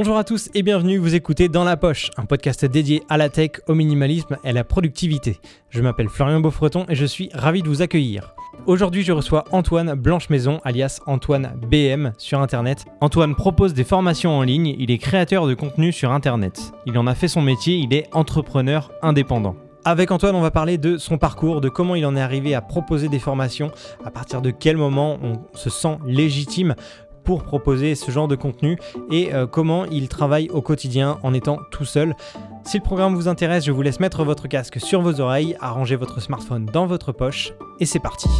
Bonjour à tous et bienvenue, vous écoutez Dans la Poche, un podcast dédié à la tech, au minimalisme et à la productivité. Je m'appelle Florian Beaufreton et je suis ravi de vous accueillir. Aujourd'hui, je reçois Antoine Blanche-Maison, alias Antoine BM, sur Internet. Antoine propose des formations en ligne, il est créateur de contenu sur Internet. Il en a fait son métier, il est entrepreneur indépendant. Avec Antoine, on va parler de son parcours, de comment il en est arrivé à proposer des formations, à partir de quel moment on se sent légitime pour proposer ce genre de contenu et euh, comment il travaille au quotidien en étant tout seul. Si le programme vous intéresse, je vous laisse mettre votre casque sur vos oreilles, arranger votre smartphone dans votre poche et c'est parti.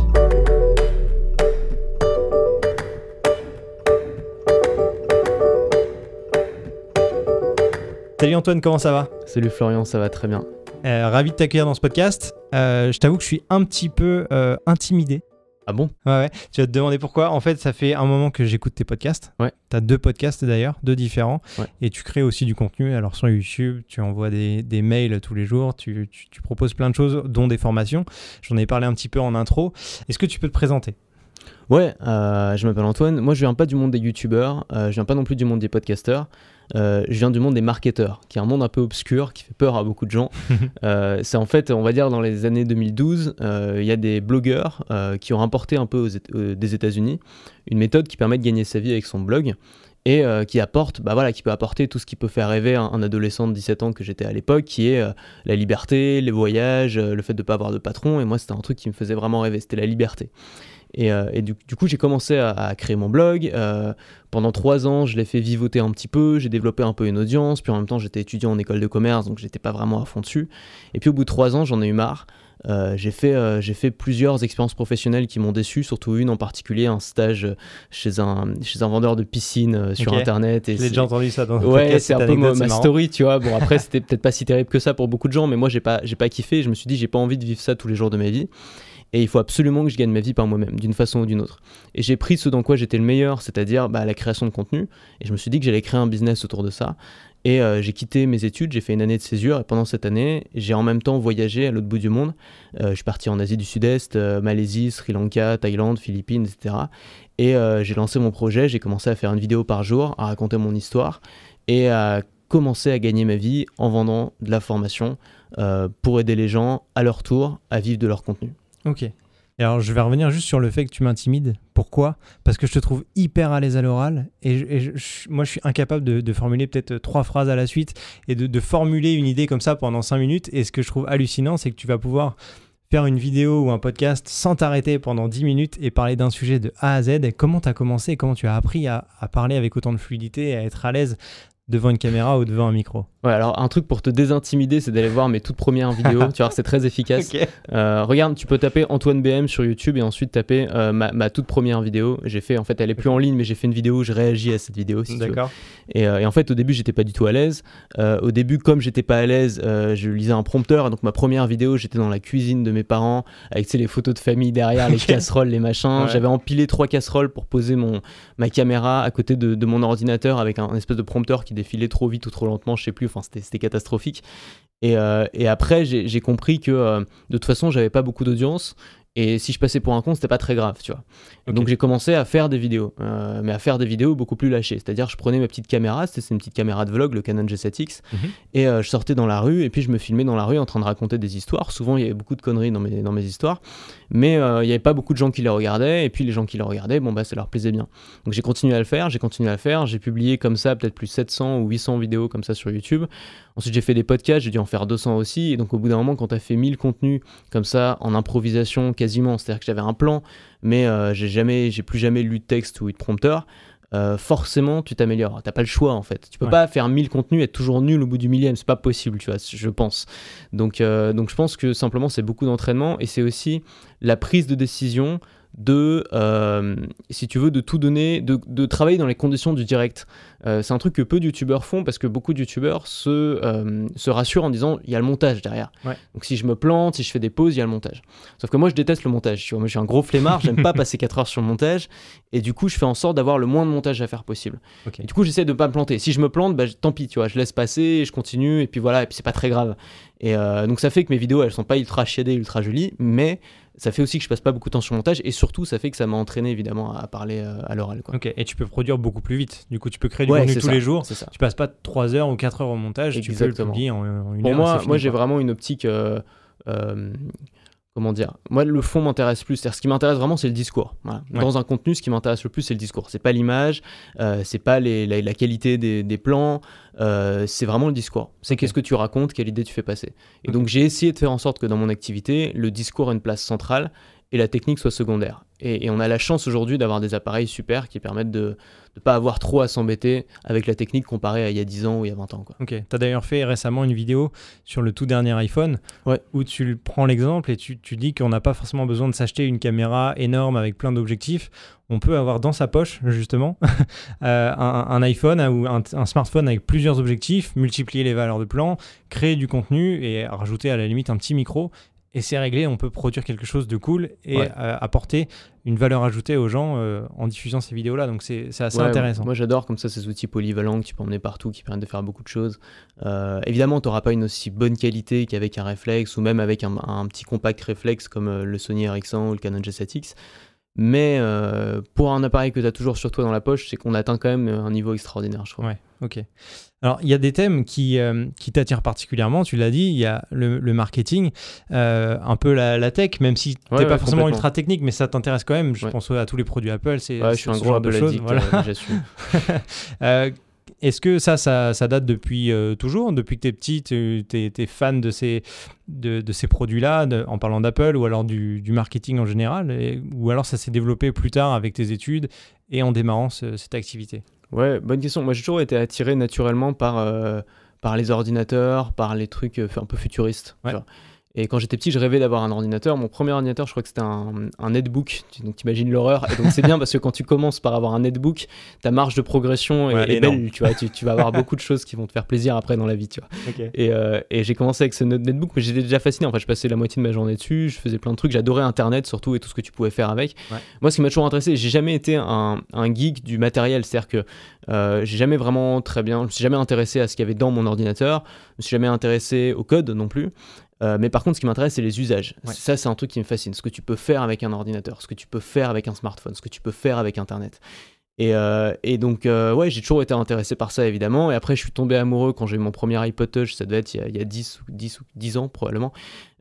Salut Antoine, comment ça va? Salut Florian, ça va très bien. Euh, ravi de t'accueillir dans ce podcast. Euh, je t'avoue que je suis un petit peu intimidé ah bon? Ouais, ouais. Tu vas te demander pourquoi. En fait, ça fait un moment que j'écoute tes podcasts. Ouais. Tu as deux podcasts d'ailleurs, deux différents. Ouais. Et tu crées aussi du contenu. Alors sur YouTube, tu envoies des, des mails tous les jours. Tu, tu, tu, proposes plein de choses, dont des formations. J'en ai parlé un petit peu en intro. Est-ce que tu peux te présenter? Ouais, euh, je m'appelle Antoine. Moi, je viens pas du monde des youtubeurs. Euh, je viens pas non plus du monde des podcasteurs. Euh, je viens du monde des marketeurs, qui est un monde un peu obscur, qui fait peur à beaucoup de gens. euh, c'est en fait, on va dire, dans les années 2012, euh, il y a des blogueurs qui ont importé un peu aux, des États-Unis une méthode qui permet de gagner sa vie avec son blog et euh, qui apporte, bah voilà, qui peut apporter tout ce qui peut faire rêver un, un adolescent de 17 ans que j'étais à l'époque, qui est euh, la liberté, les voyages, euh, le fait de ne pas avoir de patron. Et moi, c'était un truc qui me faisait vraiment rêver, c'était la liberté. Et, euh, et du, du, coup, j'ai commencé à, à, créer mon blog. Euh, pendant trois ans, je l'ai fait vivoter un petit peu. J'ai développé un peu une audience. Puis en même temps, j'étais étudiant en école de commerce, donc j'étais pas vraiment à fond dessus. Et puis au bout de trois ans, j'en ai eu marre. Euh, j'ai fait, euh, fait plusieurs expériences professionnelles qui m'ont déçu, surtout une en particulier, un stage chez un, chez un vendeur de piscine euh, sur okay. internet. J'ai déjà entendu ça dans Ouais, c'est un peu ma, ma story, tu vois. Bon, après, c'était peut-être pas si terrible que ça pour beaucoup de gens, mais moi, j'ai pas, pas kiffé. Je me suis dit, j'ai pas envie de vivre ça tous les jours de ma vie et il faut absolument que je gagne ma vie par moi-même, d'une façon ou d'une autre. Et j'ai pris ce dans quoi j'étais le meilleur, c'est-à-dire bah, la création de contenu, et je me suis dit que j'allais créer un business autour de ça. Et euh, j'ai quitté mes études, j'ai fait une année de césure, et pendant cette année, j'ai en même temps voyagé à l'autre bout du monde. Euh, je suis parti en Asie du Sud-Est, euh, Malaisie, Sri Lanka, Thaïlande, Philippines, etc. Et j'ai lancé mon projet, j'ai commencé à faire une vidéo par jour, à raconter mon histoire, et à commencer à gagner ma vie en vendant de la formation pour aider les gens à leur tour à vivre de leur contenu. Ok. Alors, je vais revenir juste sur le fait que tu m'intimides. Pourquoi? Parce que je te trouve hyper à l'aise à l'oral et, moi, je suis incapable de, formuler peut-être trois phrases à la suite et de, formuler une idée comme ça pendant cinq minutes. Et ce que je trouve hallucinant, c'est que tu vas pouvoir faire une vidéo ou un podcast sans t'arrêter pendant 10 minutes et parler d'un sujet de A à Z. Comment tu as commencé? Comment tu as appris à parler avec autant de fluidité et à être à l'aise devant une caméra ou devant un micro Ouais, alors un truc pour te désintimider, c'est d'aller voir mes toutes premières vidéos. tu vois, c'est très efficace. Okay. Euh, regarde, tu peux taper Antoine BM sur YouTube et ensuite taper euh, ma, ma, toute première vidéo. J'ai fait, en fait, elle est plus en ligne, mais j'ai fait une vidéo où je réagis à cette vidéo. Si D'accord. Et, euh, et, en fait, au début, j'étais pas du tout à l'aise. Euh, au début, comme j'étais pas à l'aise, euh, je lisais un prompteur. Donc ma première vidéo, j'étais dans la cuisine de mes parents avec les photos de famille derrière, les casseroles, les machins. Ouais. J'avais empilé trois casseroles pour poser mon ma caméra à côté de, de mon ordinateur avec un, un espèce de prompteur qui défilait trop vite ou trop lentement, je sais plus. Enfin, c'était catastrophique. Et, euh, et après, j'ai compris que euh, de toute façon, j'avais pas beaucoup d'audience. Et si je passais pour un con, c'était pas très grave, tu vois. Okay. Donc j'ai commencé à faire des vidéos, euh, mais à faire des vidéos beaucoup plus lâchées. C'est-à-dire, je prenais ma petite caméra, c'était une petite caméra de vlog, le Canon G7X, Mhm. mm -hmm. et euh, je sortais dans la rue, et puis je me filmais dans la rue en train de raconter des histoires. Souvent, il y avait beaucoup de conneries dans mes, dans mes histoires, mais euh, il n'y avait pas beaucoup de gens qui les regardaient, et puis les gens qui les regardaient, bon, bah, ça leur plaisait bien. Donc j'ai continué à le faire, j'ai continué à le faire, j'ai publié comme ça peut-être plus 700 ou 800 vidéos comme ça sur YouTube. Ensuite, j'ai fait des podcasts, j'ai dû en faire 200 aussi, et donc au bout d'un moment, quand tu as fait 1000 contenus comme ça, en improvisation quasiment, c'est-à-dire que j'avais un plan, mais euh, j'ai jamais, j'ai plus jamais lu de texte ou de prompteur. Euh, forcément, tu t'améliores. T'as pas le choix en fait. Tu peux ouais. pas faire 1000 contenus et être toujours nul au bout du millième. C'est pas possible, tu vois. Je pense. Donc, euh, donc je pense que simplement c'est beaucoup d'entraînement et c'est aussi la prise de décision de, euh, si tu veux, de tout donner, de, de, travailler dans les conditions du direct. Euh, c'est un truc que peu de youtubeurs font parce que beaucoup de youtubeurs se, euh, se rassurent en disant il y a le montage derrière. Ouais. Donc si je me plante, si je fais des pauses, il y a le montage. Sauf que moi je déteste le montage. Tu vois, moi je suis un gros flemmard, j'aime pas passer 4 heures sur le montage et du coup je fais en sorte d'avoir le moins de montage à faire possible. Okay. Et du coup j'essaie de pas me planter. Si je me plante, bah, tant pis, tu vois, je laisse passer, je continue et puis voilà, et puis c'est pas très grave. Et euh, donc ça fait que mes vidéos elles sont pas ultra chiadées, ultra jolies, mais ça fait aussi que je passe pas beaucoup de temps sur le montage et surtout ça fait que ça m'a entraîné évidemment à parler euh, à l'oral. quoi. Ok, et tu peux produire beaucoup plus vite. Du coup, tu peux créer du Ouais, contenu tous ça, les jours. ça. Tu passes pas 3 heures ou 4 heures au montage, tu peux le Exactement. publier en, en une Pour heure. moi, moi j'ai vraiment une optique. euh, euh, comment dire Moi, le fond m'intéresse plus. C'est-à-dire, ce qui m'intéresse vraiment, c'est le discours. Voilà. Ouais. Dans un contenu, ce qui m'intéresse le plus, c'est le discours. C'est pas l'image, euh, c'est pas les- la, la qualité des, des plans, euh, c'est vraiment le discours. C'est qu'est-ce que tu racontes, quelle idée tu fais passer. Et donc, j'ai essayé de faire en sorte que dans mon activité, le discours ait une place centrale et la technique soit secondaire. Et, et on a la chance aujourd'hui d'avoir des appareils super qui permettent de ne pas avoir trop à s'embêter avec la technique comparée à il y a 10 ans ou il y a 20 ans. Quoi. Ok, tu as d'ailleurs fait récemment une vidéo sur le tout dernier iPhone Ouais. où tu prends l'exemple et tu, tu dis qu'on n'a pas forcément besoin de s'acheter une caméra énorme avec plein d'objectifs. On peut avoir dans sa poche, justement, euh, un, un iPhone ou un, un smartphone avec plusieurs objectifs, multiplier les valeurs de plan, créer du contenu et rajouter à la limite un petit micro. Et c'est réglé, on peut produire quelque chose de cool et Ouais. euh, apporter une valeur ajoutée aux gens euh, en diffusant ces vidéos-là. Donc c'est assez Ouais, intéressant. Moi j'adore comme ça ces outils polyvalents que tu peux emmener partout, qui permettent de faire beaucoup de choses. Euh, évidemment, tu n'auras pas une aussi bonne qualité qu'avec un réflexe ou même avec un, un petit compact réflexe comme le Sony RX100 ou le Canon G7X. Mais euh, pour un appareil que tu as toujours sur toi dans la poche, c'est qu'on atteint quand même un niveau extraordinaire, je trouve. Ouais, ok. Alors, il y a des thèmes qui, euh, qui t'attirent particulièrement, tu l'as dit, il y a le, le marketing, euh, un peu la, la tech, même si tu n'es Ouais, pas ouais, forcément ultra technique, mais ça t'intéresse quand même. Je Ouais. pense à tous les produits Apple, c'est je suis un gros Apple addict, voilà. Est-ce que ça, ça, ça date depuis euh, toujours Depuis que tu es petit, tu es, fan de ces, de, de ces produits-là, en parlant d'Apple, ou alors du, du marketing en général et- Ou alors ça s'est développé plus tard avec tes études et en démarrant ce- cette activité? Ouais, bonne question. Moi, j'ai toujours été attiré naturellement par, euh, par les ordinateurs, par les trucs euh, un peu futuristes. Ouais. Et quand j'étais petit, je rêvais d'avoir un ordinateur. Mon premier ordinateur, je crois que c'était un, un netbook. Donc, t'imagines l'horreur. Et donc, c'est bien parce que quand tu commences par avoir un netbook, ta marge de progression est, Ouais, belle. Tu, vois, tu, tu vas avoir beaucoup de choses qui vont te faire plaisir après dans la vie. Tu vois. Ok. Et, euh, et j'ai commencé avec ce net- netbook, mais j'étais déjà fasciné. En fait, je passais la moitié de ma journée dessus. Je faisais plein de trucs. J'adorais Internet surtout et tout ce que tu pouvais faire avec. Ouais. Moi, ce qui m'a toujours intéressé, j'ai jamais été un, un geek du matériel. C'est-à-dire que euh, j'ai jamais vraiment très bien. Je me suis jamais intéressé à ce qu'il y avait dans mon ordinateur. Je me suis jamais intéressé au code non plus. Euh, mais par contre, ce qui m'intéresse, c'est les usages. Ouais. Ça, c'est un truc qui me fascine. Ce que tu peux faire avec un ordinateur, ce que tu peux faire avec un smartphone, ce que tu peux faire avec Internet. Et, euh, et donc, euh, ouais, j'ai toujours été intéressé par ça, évidemment. Et après, je suis tombé amoureux quand j'ai eu mon premier iPod Touch, ça devait être il y a, il y a 10, ou 10, ou 10 ans probablement.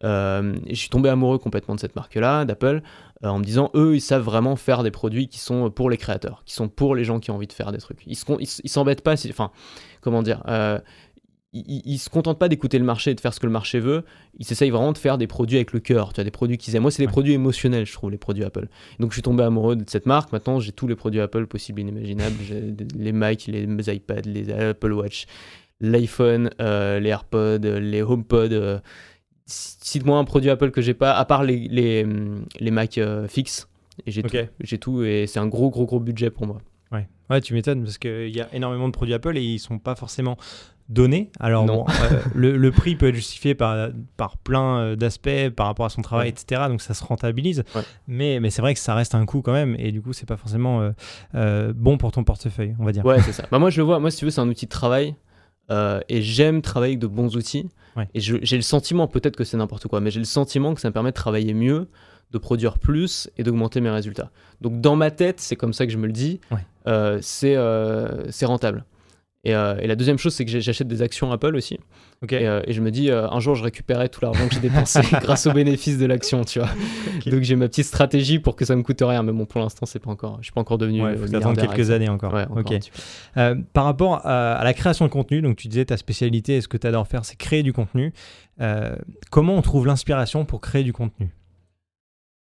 Euh, et je suis tombé amoureux complètement de cette marque-là, d'Apple, en me disant, eux, ils savent vraiment faire des produits qui sont pour les créateurs, qui sont pour les gens qui ont envie de faire des trucs. Ils se con- ils s- ils s'embêtent pas, si- enfin, comment dire, ils, ils se contentent pas d'écouter le marché et de faire ce que le marché veut. Ils essayent vraiment de faire des produits avec le cœur. Tu as des produits qu'ils aiment. Moi, c'est des Ouais. produits émotionnels, je trouve, les produits Apple. Donc, je suis tombé amoureux de cette marque. Maintenant, j'ai tous les produits Apple possibles et inimaginables. Les Mac, les iPads, les Apple Watch, l'iPhone, euh, les AirPods, les HomePod. euh, Cite-moi un produit Apple que j'ai pas, à part les, les, hum, les Mac euh, fixes. J'ai tout. Tout et c'est un gros, gros, gros budget pour moi. Ouais, ouais tu m'étonnes parce qu'il y a énormément de produits Apple et ils sont pas forcément donnés. Alors Non. bon, euh, le, le prix peut être justifié par, par plein euh, d'aspects par rapport à son travail, Ouais. etc. Donc ça se rentabilise. Ouais. Mais, mais c'est vrai que ça reste un coût quand même et du coup c'est pas forcément euh, euh, bon pour ton portefeuille, on va dire. Ouais, c'est ça. Bah, moi, je le vois. Moi, si tu veux, c'est un outil de travail. et j'aime travailler avec de bons outils. Ouais. Et j'ai le sentiment, peut-être que c'est n'importe quoi, mais j'ai le sentiment que ça me permet de travailler mieux, de produire plus et d'augmenter mes résultats. Donc, dans ma tête, c'est comme ça que je me le dis. C'est rentable. Et, euh, et la deuxième chose, c'est que j'achète des actions Apple aussi. Et, euh, et je me dis, euh, un jour, je récupérerai tout l'argent que j'ai dépensé grâce aux bénéfices de l'action, tu vois. Donc, j'ai ma petite stratégie pour que ça me coûte rien. Mais bon, pour l'instant, c'est pas encore. Je suis pas encore devenu. Ouais, faut attendre quelques années encore. Ouais, par rapport à, à la création de contenu, donc tu disais ta spécialité et ce que tu adores faire, c'est créer du contenu. Comment on trouve l'inspiration pour créer du contenu?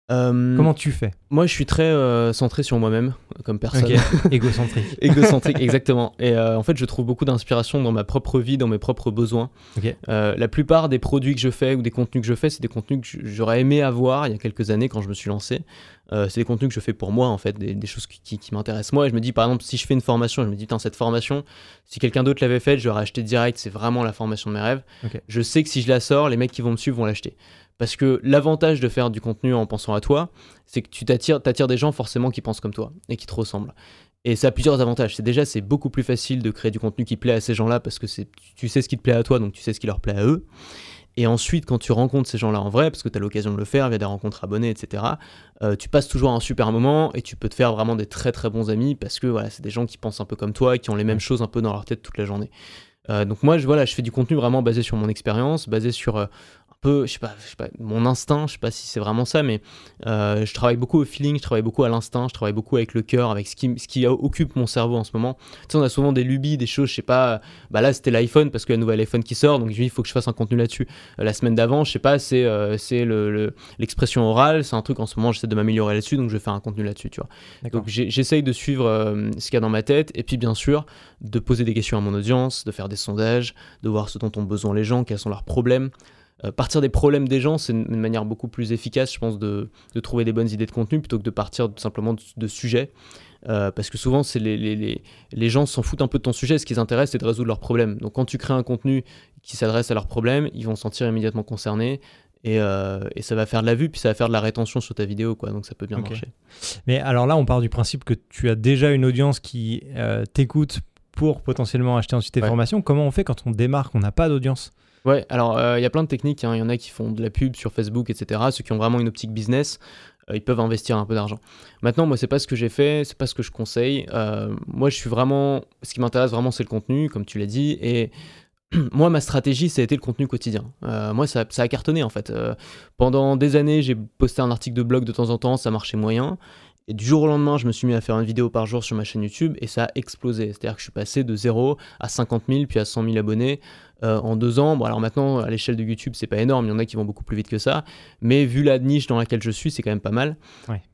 Euh, Comment tu fais Moi, je suis très euh, centré sur moi-même, comme personne. Égocentrique. Égocentrique, exactement. Et euh, en fait, je trouve beaucoup d'inspiration dans ma propre vie, dans mes propres besoins. Euh, la plupart des produits que je fais ou des contenus que je fais, c'est des contenus que j'aurais aimé avoir il y a quelques années quand je me suis lancé. C'est des contenus que je fais pour moi, en fait, des, des choses qui, qui- qui m'intéressent moi. Et je me dis, par exemple, si je fais une formation, je me dis, putain, cette formation, si quelqu'un d'autre l'avait faite, j'aurais acheté direct, c'est vraiment la formation de mes rêves. Je sais que si je la sors, les mecs qui vont me suivre vont l'acheter. Parce que l'avantage de faire du contenu en pensant à toi, c'est que tu t'attires, t'attires des gens forcément qui pensent comme toi et qui te ressemblent. Et ça a plusieurs avantages. C'est déjà, c'est beaucoup plus facile de créer du contenu qui plaît à ces gens-là parce que c'est, tu sais ce qui te plaît à toi, donc tu sais ce qui leur plaît à eux. Et ensuite, quand tu rencontres ces gens-là en vrai, parce que tu as l'occasion de le faire via des rencontres abonnées, etc., euh, tu passes toujours un super moment et tu peux te faire vraiment des très très bons amis parce que voilà, c'est des gens qui pensent un peu comme toi et qui ont les mêmes choses un peu dans leur tête toute la journée. Euh, donc moi, je, voilà, je fais du contenu vraiment basé sur mon expérience, basé sur euh, peu, je sais pas, je sais pas, mon instinct, je sais pas si c'est vraiment ça, mais euh, je travaille beaucoup au feeling, je travaille beaucoup à l'instinct, je travaille beaucoup avec le cœur, avec ce qui, ce qui occupe mon cerveau en ce moment. Tu sais, on a souvent des lubies, des choses, je sais pas, bah là c'était l'iPhone parce qu'il y a un nouvel iPhone qui sort, donc je me dis il faut que je fasse un contenu là-dessus. Euh, la semaine d'avant, je sais pas, c'est euh, c'est l'expression le, orale, c'est un truc en ce moment, j'essaie de m'améliorer là-dessus, donc je vais faire un contenu là-dessus, tu vois. Donc j'essaye de suivre ce qu'il y a dans ma tête, et puis bien sûr, de poser des questions à mon audience, de faire des sondages, de voir ce dont ont besoin les gens, quels sont leurs problèmes. Euh, partir des problèmes des gens, c'est une, manière beaucoup plus efficace, je pense, de, trouver des bonnes idées de contenu plutôt que de partir simplement de, sujets. Euh, parce que souvent, c'est les, les, les, gens s'en foutent un peu de ton sujet. Ce qui les intéresse, c'est de résoudre leurs problèmes. Donc, quand tu crées un contenu qui s'adresse à leurs problèmes, ils vont se sentir immédiatement concernés. Et, euh, et, ça va faire de la vue, puis ça va faire de la rétention sur ta vidéo, quoi. Donc ça peut bien marcher. Mais alors là, on part du principe que tu as déjà une audience qui t'écoute pour potentiellement acheter ensuite tes formations. Comment on fait quand on démarre, qu'on n'a pas d'audience? Ouais, alors euh, il y a plein de techniques. Hein. Il y en a qui font de la pub sur Facebook, etc. Ceux qui ont vraiment une optique business, euh, ils peuvent investir un peu d'argent. Maintenant, moi, c'est pas ce que j'ai fait, c'est pas ce que je conseille. Euh, moi, je suis vraiment. Ce qui m'intéresse vraiment, c'est le contenu, comme tu l'as dit. Et moi, ma stratégie, ça a été le contenu quotidien. moi, ça, a cartonné en fait. pendant des années, j'ai posté un article de blog de temps en temps, ça marchait moyen. Et du jour au lendemain, je me suis mis à faire une vidéo par jour sur ma chaîne YouTube et ça a explosé. C'est-à-dire que je suis passé de 0 à 50 000 puis à 100 000 abonnés euh, en deux ans. Bon, alors maintenant, à l'échelle de YouTube, c'est pas énorme, il y en a qui vont beaucoup plus vite que ça. Mais vu la niche dans laquelle je suis, c'est quand même pas mal.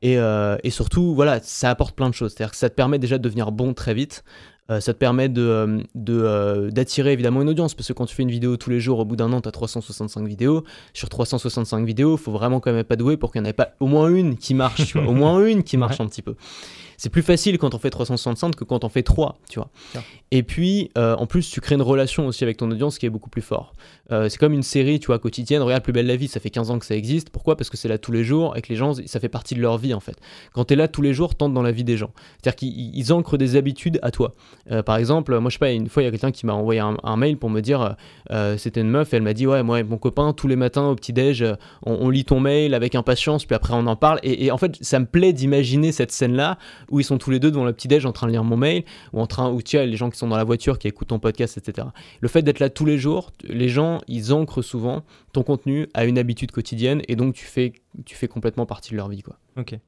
Et, euh, et, surtout, voilà, ça apporte plein de choses. C'est-à-dire que ça te permet déjà de devenir bon très vite. Euh, ça te permet d'attirer de, d'attirer évidemment une audience parce que quand tu fais une vidéo tous les jours, au bout d'un an, tu as 365 vidéos. Sur 365 vidéos, il faut vraiment quand même pas douer pour qu'il n'y en ait pas au moins une qui marche, tu vois, au moins une qui marche un petit peu c'est plus facile quand on fait 365 que quand on fait 3, tu vois. Et puis, euh, en plus, tu crées une relation aussi avec ton audience qui est beaucoup plus fort. Euh, c'est comme une série, tu vois, quotidienne. Regarde Plus belle la vie, ça fait 15 ans que ça existe. Pourquoi? Parce que c'est là tous les jours et que les gens, ça fait partie de leur vie, en fait. Quand tu es là tous les jours, tente dans la vie des gens. C'est-à-dire qu'ils ancrent des habitudes à toi. Euh, par exemple, moi, je sais pas, une fois, il y a quelqu'un qui m'a envoyé un, mail pour me dire, c'était une meuf, elle m'a dit, ouais, moi mon copain, tous les matins au petit-déj, on, lit ton mail avec impatience, puis après on en parle. Et, et en fait, ça me plaît d'imaginer cette scène-là où ils sont tous les deux devant le petit-déj en train de lire mon mail, ou en train, ou tiens, les gens qui sont dans la voiture, qui écoutent ton podcast, etc. Le fait d'être là tous les jours, les gens, ils ancrent souvent ton contenu à une habitude quotidienne, et donc tu fais, tu fais complètement partie de leur vie, quoi. Ok.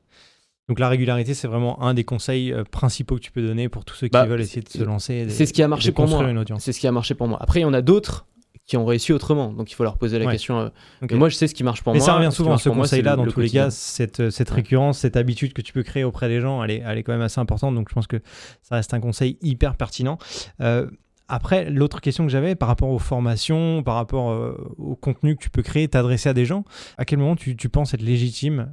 Donc la régularité, c'est vraiment un des conseils euh, principaux que tu peux donner pour tous ceux qui bah, veulent essayer de se lancer. C'est ce qui a marché pour moi. C'est ce qui a marché pour moi. Après, il y en a d'autres qui ont réussi autrement. Donc il faut leur poser la question. Euh, moi, je sais ce qui marche pour moi. Mais ça revient souvent, ce conseil-là, dans tous les cas, cette, cette récurrence, cette habitude que tu peux créer auprès des gens, elle est, elle est quand même assez importante. Donc je pense que ça reste un conseil hyper pertinent. Euh, après, l'autre question que j'avais par rapport aux formations, par rapport euh, au contenu que tu peux créer, t'adresser à des gens, à quel moment tu, tu penses être légitime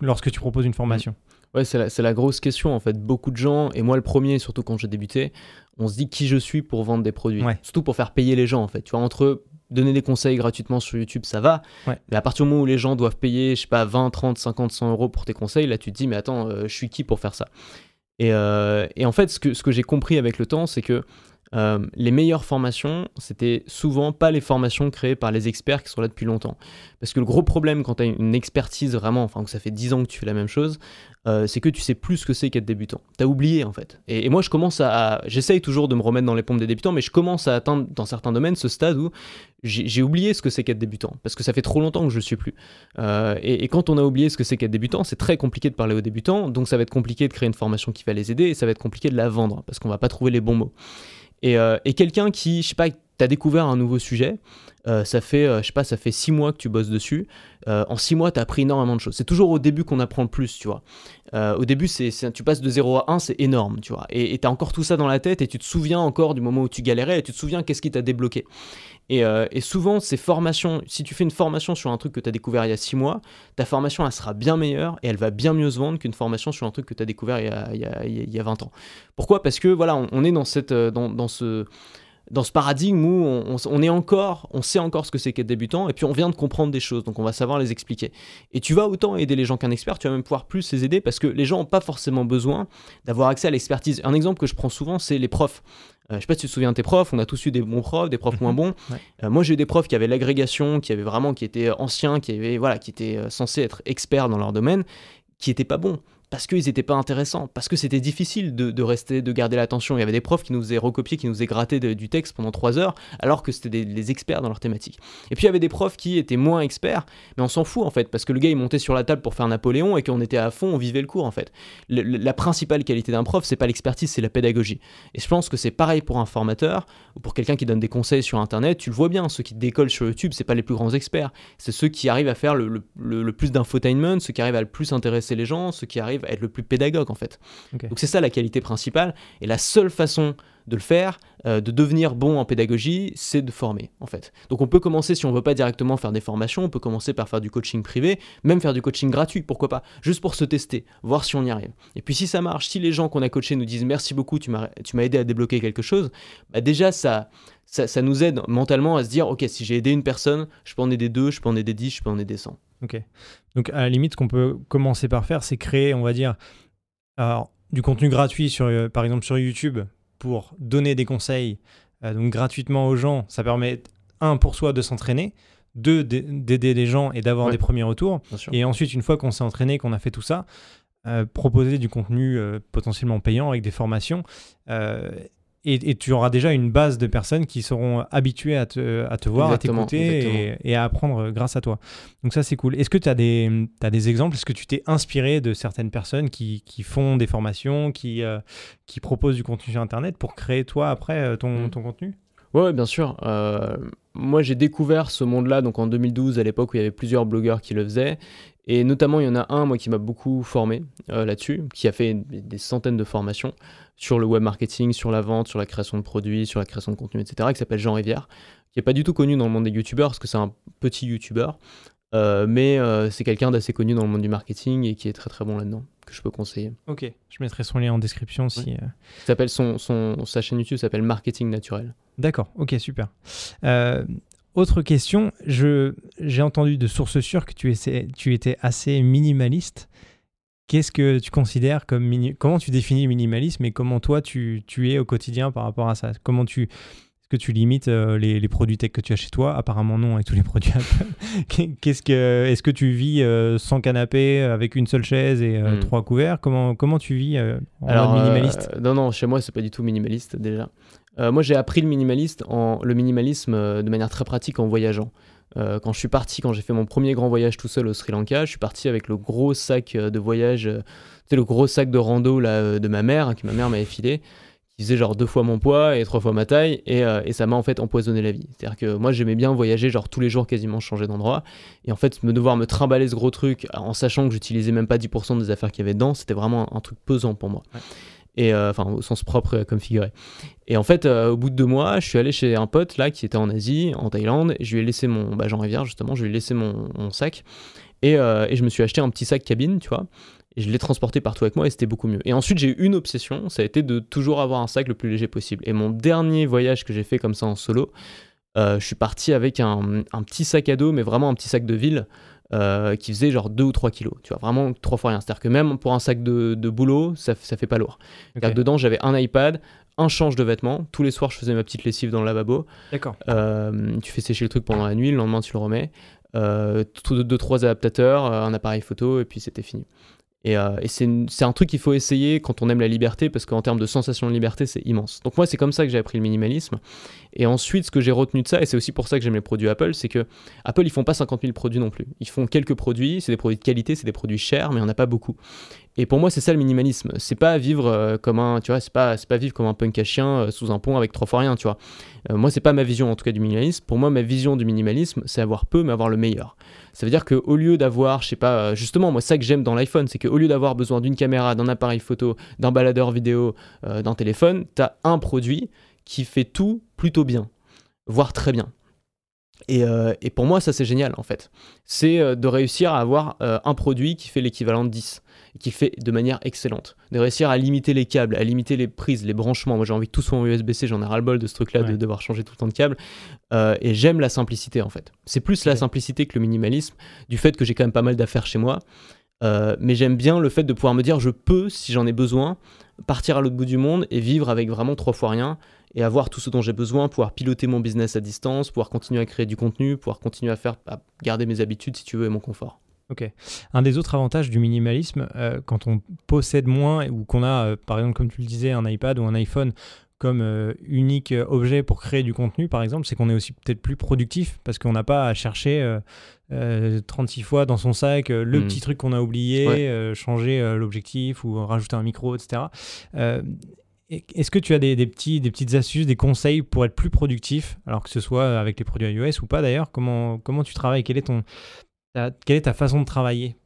lorsque tu proposes une formation? Ouais, c'est la, la, grosse question en fait. Beaucoup de gens, et moi le premier, surtout quand j'ai débuté, on se dit qui je suis pour vendre des produits. Surtout pour faire payer les gens en fait. Tu vois, entre donner des conseils gratuitement sur YouTube, ça va. Mais à partir du moment où les gens doivent payer, je sais pas, 20, 30, 50, 100 euros pour tes conseils, là tu te dis, mais attends, euh, je suis qui pour faire ça? Et, euh, et, en fait, ce que, ce que j'ai compris avec le temps, c'est que euh, les meilleures formations, c'était souvent pas les formations créées par les experts qui sont là depuis longtemps. Parce que le gros problème quand tu as une expertise vraiment, enfin que ça fait 10 ans que tu fais la même chose, euh, c'est que tu sais plus ce que c'est qu'être débutant. Tu as oublié en fait. Et, moi je commence à... J'essaye toujours de me remettre dans les pompes des débutants, mais je commence à atteindre dans certains domaines ce stade où j'ai oublié ce que c'est qu'être débutant. Parce que ça fait trop longtemps que je ne suis plus. Euh, et, et, quand on a oublié ce que c'est qu'être débutant, c'est très compliqué de parler aux débutants, donc ça va être compliqué de créer une formation qui va les aider, et ça va être compliqué de la vendre, parce qu'on va pas trouver les bons mots. Euh, et, quelqu'un qui, je sais pas, t'as découvert un nouveau sujet, euh, ça fait, euh, je sais pas, ça fait six mois que tu bosses dessus. en six mois, tu as appris énormément de choses. C'est toujours au début qu'on apprend le plus, tu vois. au début, c'est, tu passes de 0 à 1, c'est énorme, tu vois. Et tu as encore tout ça dans la tête et tu te souviens encore du moment où tu galérais et tu te souviens qu'est-ce qui t'a débloqué. Euh, et, souvent, ces formations, si tu fais une formation sur un truc que tu as découvert il y a 6 mois, ta formation, elle sera bien meilleure et elle va bien mieux se vendre qu'une formation sur un truc que tu as découvert il y a, il, y a, il y a, 20 ans. Pourquoi? Parce que voilà, on, est dans, cette, euh, dans ce dans ce paradigme où on, est encore, on sait encore ce que c'est qu'être débutant, et puis on vient de comprendre des choses, donc on va savoir les expliquer. Et tu vas autant aider les gens qu'un expert, tu vas même pouvoir plus les aider parce que les gens n'ont pas forcément besoin d'avoir accès à l'expertise. Un exemple que je prends souvent, c'est les profs. je sais pas si tu te souviens de tes profs, on a tous eu des bons profs, des profs moins bons. moi, j'ai eu des profs qui avaient l'agrégation, qui avaient vraiment, qui étaient anciens, qui avaient, voilà, qui étaient censés être experts dans leur domaine, qui étaient pas bons parce qu'ils n'étaient pas intéressants, parce que c'était difficile de, rester, de garder l'attention. Il y avait des profs qui nous faisaient recopier, qui nous faisaient gratter du texte pendant trois heures, alors que c'était des, experts dans leur thématique. Et puis il y avait des profs qui étaient moins experts, mais on s'en fout en fait, parce que le gars il montait sur la table pour faire Napoléon et qu'on était à fond, on vivait le cours en fait. la principale qualité d'un prof, c'est pas l'expertise, c'est la pédagogie. Et je pense que c'est pareil pour un formateur ou pour quelqu'un qui donne des conseils sur internet. Tu le vois bien, ceux qui décollent sur YouTube, c'est pas les plus grands experts, c'est ceux qui arrivent à faire le plus d'infotainment, ceux qui arrivent à le plus intéresser les gens, ceux qui arrivent à être le plus pédagogue en fait. Donc c'est ça la qualité principale. Et la seule façon de le faire, euh, de devenir bon en pédagogie, c'est de former en fait. Donc on peut commencer, si on veut pas directement faire des formations, on peut commencer par faire du coaching privé, même faire du coaching gratuit, pourquoi pas, juste pour se tester, voir si on y arrive. Et puis si ça marche, si les gens qu'on a coachés nous disent merci beaucoup, tu m'as aidé à débloquer quelque chose, bah déjà ça, ça, ça, nous aide mentalement à se dire, ok, si j'ai aidé une personne, je peux en aider deux, je peux en aider dix, je peux en aider cent. Ok. Donc à la limite, ce qu'on peut commencer par faire, c'est créer, on va dire, alors, du contenu gratuit, sur, euh, par exemple sur YouTube, pour donner des conseils euh, donc gratuitement aux gens. Ça permet, un, pour soi de s'entraîner, deux, d'aider les gens et d'avoir des premiers retours. Et ensuite, une fois qu'on s'est entraîné, qu'on a fait tout ça, euh, proposer du contenu potentiellement payant avec des formations et, tu auras déjà une base de personnes qui seront habituées à te, à te voir, à t'écouter et, à apprendre grâce à toi. Donc ça, c'est cool. Est-ce que tu as des, as des exemples? Est-ce que tu t'es inspiré de certaines personnes qui, qui font des formations, qui, euh, qui proposent du contenu sur Internet pour créer toi après euh, ton, mmh. ton contenu? Ouais, bien sûr. Euh, moi, j'ai découvert ce monde-là donc en 2012, à l'époque où il y avait plusieurs blogueurs qui le faisaient. Et notamment, il y en a un, moi, qui m'a beaucoup formé là-dessus, qui a fait des centaines de formations sur le web marketing, sur la vente, sur la création de produits, sur la création de contenu, etc., qui s'appelle Jean Rivière, qui n'est pas du tout connu dans le monde des youtubeurs, parce que c'est un petit youtubeur, euh, mais euh, c'est quelqu'un d'assez connu dans le monde du marketing et qui est très très bon là-dedans, que je peux conseiller. Ok, je mettrai son lien en description si... Euh, s'appelle son, son, sa chaîne YouTube s'appelle Marketing Naturel. D'accord, ok, super. Autre question, j'ai entendu de sources sûres que tu, tu étais assez minimaliste. Qu'est-ce que tu considères comme comment tu définis le minimalisme et comment toi tu, tu, es au quotidien par rapport à ça? Comment tu est-ce que tu limites euh, les, les, produits tech que tu as chez toi? Apparemment non avec tous les produits Apple. Qu'est-ce que est-ce que tu vis euh, sans canapé avec une seule chaise et euh, hmm. trois couverts? Comment comment tu vis en Alors, mode minimaliste? Non non, chez moi c'est pas du tout minimaliste déjà. Moi j'ai appris le minimaliste en le minimalisme de manière très pratique en voyageant. Euh, quand je suis parti, quand j'ai fait mon premier grand voyage tout seul au Sri Lanka, je suis parti avec le gros sac euh, de voyage, euh, le gros sac de rando là, de ma mère, que ma mère m'avait filé, qui faisait genre deux fois mon poids et trois fois ma taille, et, ça m'a en fait empoisonné la vie. C'est-à-dire que moi j'aimais bien voyager, genre tous les jours quasiment changer d'endroit, et en fait me devoir me trimballer ce gros truc en sachant que j'utilisais même pas 10% des affaires qu'il y avait dedans, c'était vraiment un, truc pesant pour moi et euh, enfin au sens propre comme figuré. Et en fait, euh, au bout de deux mois, je suis allé chez un pote là qui était en Asie, en Thaïlande, et je lui ai laissé mon, bah, Jean Rivière justement, je lui ai laissé mon, sac, et, euh, et, je me suis acheté un petit sac cabine, tu vois, et je l'ai transporté partout avec moi et c'était beaucoup mieux. Et ensuite, j'ai eu une obsession, ça a été de toujours avoir un sac le plus léger possible. Et mon dernier voyage que j'ai fait comme ça en solo, je suis parti avec un, un, petit sac à dos, mais vraiment un petit sac de ville. Euh, qui faisait genre 2 ou 3 kilos. Tu vois, vraiment trois fois rien. C'est-à-dire que même pour un sac de, de boulot, ça, ça fait pas lourd. Dedans, j'avais un iPad, un change de vêtements. Tous les soirs, je faisais ma petite lessive dans le lavabo. D'accord. Euh, tu fais sécher le truc pendant la nuit, le lendemain, tu le remets. Euh, deux, trois adaptateurs, un appareil photo, et puis c'était fini. Et, euh, c'est un truc qu'il faut essayer quand on aime la liberté, parce qu'en termes de sensation de liberté, c'est immense. Donc moi, c'est comme ça que j'ai appris le minimalisme. Et ensuite, ce que j'ai retenu de ça, et c'est aussi pour ça que j'aime les produits Apple, c'est que Apple, ils font pas 50 000 produits non plus. Ils font quelques produits, c'est des produits de qualité, c'est des produits chers, mais il n'y en a pas beaucoup. Et pour moi, c'est ça le minimalisme. C'est pas vivre euh, comme un, tu vois, c'est pas, pas vivre comme un punk à chien euh, sous un pont avec trois fois rien, tu vois. Euh, moi, c'est pas ma vision en tout cas du minimalisme. Pour moi, ma vision du minimalisme, c'est avoir peu mais avoir le meilleur. Ça veut dire qu'au lieu d'avoir, je sais pas, justement, moi, ça que j'aime dans l'iPhone, c'est qu'au lieu d'avoir besoin d'une caméra, d'un appareil photo, d'un baladeur vidéo, d'un téléphone, tu as un produit qui fait tout plutôt bien, voire très bien. Et, et pour moi, ça c'est génial en fait. C'est de réussir à avoir un produit qui fait l'équivalent de 10 qui fait de manière excellente. De réussir à limiter les câbles, à limiter les prises, les branchements. Moi, j'ai envie de tout soit en USB-C, j'en ai ras-le-bol de ce truc-là, de devoir changer tout le temps de câble. Euh, et j'aime la simplicité, en fait. C'est plus la simplicité que le minimalisme, du fait que j'ai quand même pas mal d'affaires chez moi. Euh, mais j'aime bien le fait de pouvoir me dire, je peux, si j'en ai besoin, partir à l'autre bout du monde et vivre avec vraiment trois fois rien et avoir tout ce dont j'ai besoin, pouvoir piloter mon business à distance, pouvoir continuer à créer du contenu, pouvoir continuer à faire, à garder mes habitudes si tu veux et mon confort. Ok. Un des autres avantages du minimalisme, euh, quand on possède moins ou qu'on a, euh, par exemple, comme tu le disais, un iPad ou un iPhone comme euh, unique objet pour créer du contenu, par exemple, c'est qu'on est aussi peut-être plus productif parce qu'on n'a pas à chercher 36 fois dans son sac le hmm. petit truc qu'on a oublié, changer l'objectif ou rajouter un micro, etc. Est-ce que tu as des, petits, des petites astuces, des conseils pour être plus productif, alors que ce soit avec les produits iOS ou pas d'ailleurs? Comment, comment tu travailles? Quel est ton, quelle est ta façon de travailler?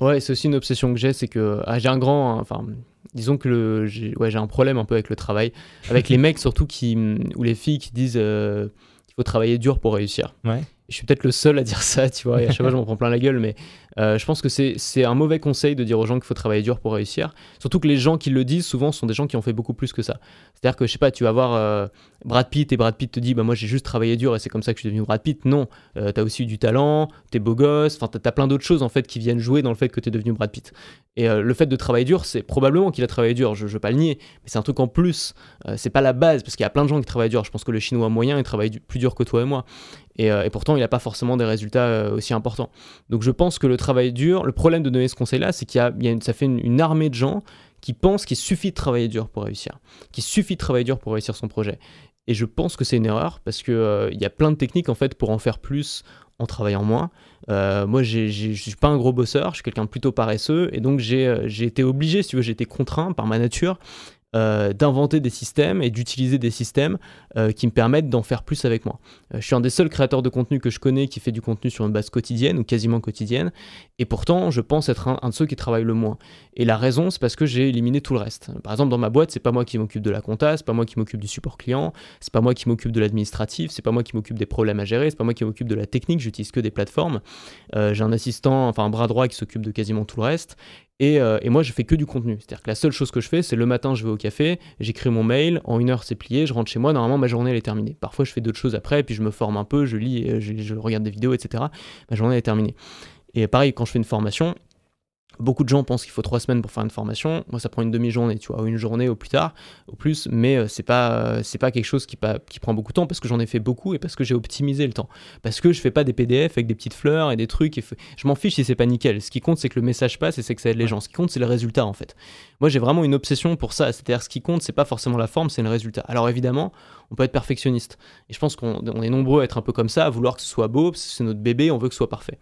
Ouais, c'est aussi une obsession que j'ai, c'est que ah, j'ai un grand, enfin, disons que j'ai ouais, un problème un peu avec le travail, avec les mecs surtout qui, ou les filles qui disent euh, qu'il faut travailler dur pour réussir. Ouais. Je suis peut-être le seul à dire ça, tu vois, et à chaque fois je m'en prends plein la gueule, mais euh, je pense que c'est un mauvais conseil de dire aux gens qu'il faut travailler dur pour réussir. Surtout que les gens qui le disent souvent sont des gens qui ont fait beaucoup plus que ça. C'est-à-dire que, je sais pas, tu vas voir euh, Brad Pitt et Brad Pitt te dit, bah moi j'ai juste travaillé dur et c'est comme ça que je suis devenu Brad Pitt. Non, euh, tu as aussi eu du talent, t'es beau gosse, enfin t'as as plein d'autres choses en fait qui viennent jouer dans le fait que t'es devenu Brad Pitt. Et le fait de travailler dur, c'est probablement qu'il a travaillé dur, je, je veux pas le nier, mais c'est un truc en plus. c'est pas la base parce qu'il y a plein de gens qui travaillent dur. Je pense que le chinois moyen il travaille plus dur que toi et moi. Et, et pourtant il n'a pas forcément des résultats aussi importants. Donc je pense que le travail dur, le problème de donner ce conseil-là, c'est qu'il y a, ça fait une, armée de gens qui pensent qu'il suffit de travailler dur pour réussir, qu'il suffit de travailler dur pour réussir son projet. Et je pense que c'est une erreur parce qu'il euh, y a plein de techniques en fait pour en faire plus en travaillant moins. Euh, moi, je ne suis pas un gros bosseur, je suis quelqu'un plutôt paresseux et donc j'ai euh, été obligé, si tu veux, j'ai été contraint par ma nature euh, d'inventer des systèmes et d'utiliser des systèmes euh, qui me permettent d'en faire plus avec moi. Euh, je suis un des seuls créateurs de contenu que je connais qui fait du contenu sur une base quotidienne ou quasiment quotidienne, et pourtant je pense être un, de ceux qui travaillent le moins. Et la raison, c'est parce que j'ai éliminé tout le reste. Par exemple, dans ma boîte, c'est pas moi qui m'occupe de la compta, c'est pas moi qui m'occupe du support client, c'est pas moi qui m'occupe de l'administratif, c'est pas moi qui m'occupe des problèmes à gérer, c'est pas moi qui m'occupe de la technique, j'utilise que des plateformes. j'ai un assistant, enfin un bras droit qui s'occupe de quasiment tout le reste, euh, et, moi, je fais que du contenu. C'est-à-dire que la seule chose que je fais, c'est le matin, je vais au café, j'écris mon mail, en une heure, c'est plié, je rentre chez moi. Normalement, ma journée, elle est terminée. Parfois, je fais d'autres choses après, puis je me forme un peu, je lis, euh, je regarde des vidéos, etc. Ma journée, elle est terminée. Et pareil, quand je fais une formation, Beaucoup de gens pensent qu'il faut trois semaines pour faire une formation. Moi, ça prend une demi-journée, tu vois, ou une journée au plus tard, au plus. Mais euh, c'est pas euh, c'est pas quelque chose qui, qui prend beaucoup de temps parce que j'en ai fait beaucoup et parce que j'ai optimisé le temps. Parce que je fais pas des PDF avec des petites fleurs et des trucs. Et Je m'en fiche si c'est pas nickel. Ce qui compte, c'est que le message passe et c'est que ça aide les gens. Ce qui compte, c'est le résultat en fait. Moi, j'ai vraiment une obsession pour ça. C'est-à-dire, ce qui compte, c'est pas forcément la forme, c'est le résultat. Alors évidemment, on peut être perfectionniste. Et je pense qu'on est nombreux à être un peu comme ça, à vouloir que ce soit beau, c'est notre bébé, on veut que ce soit parfait.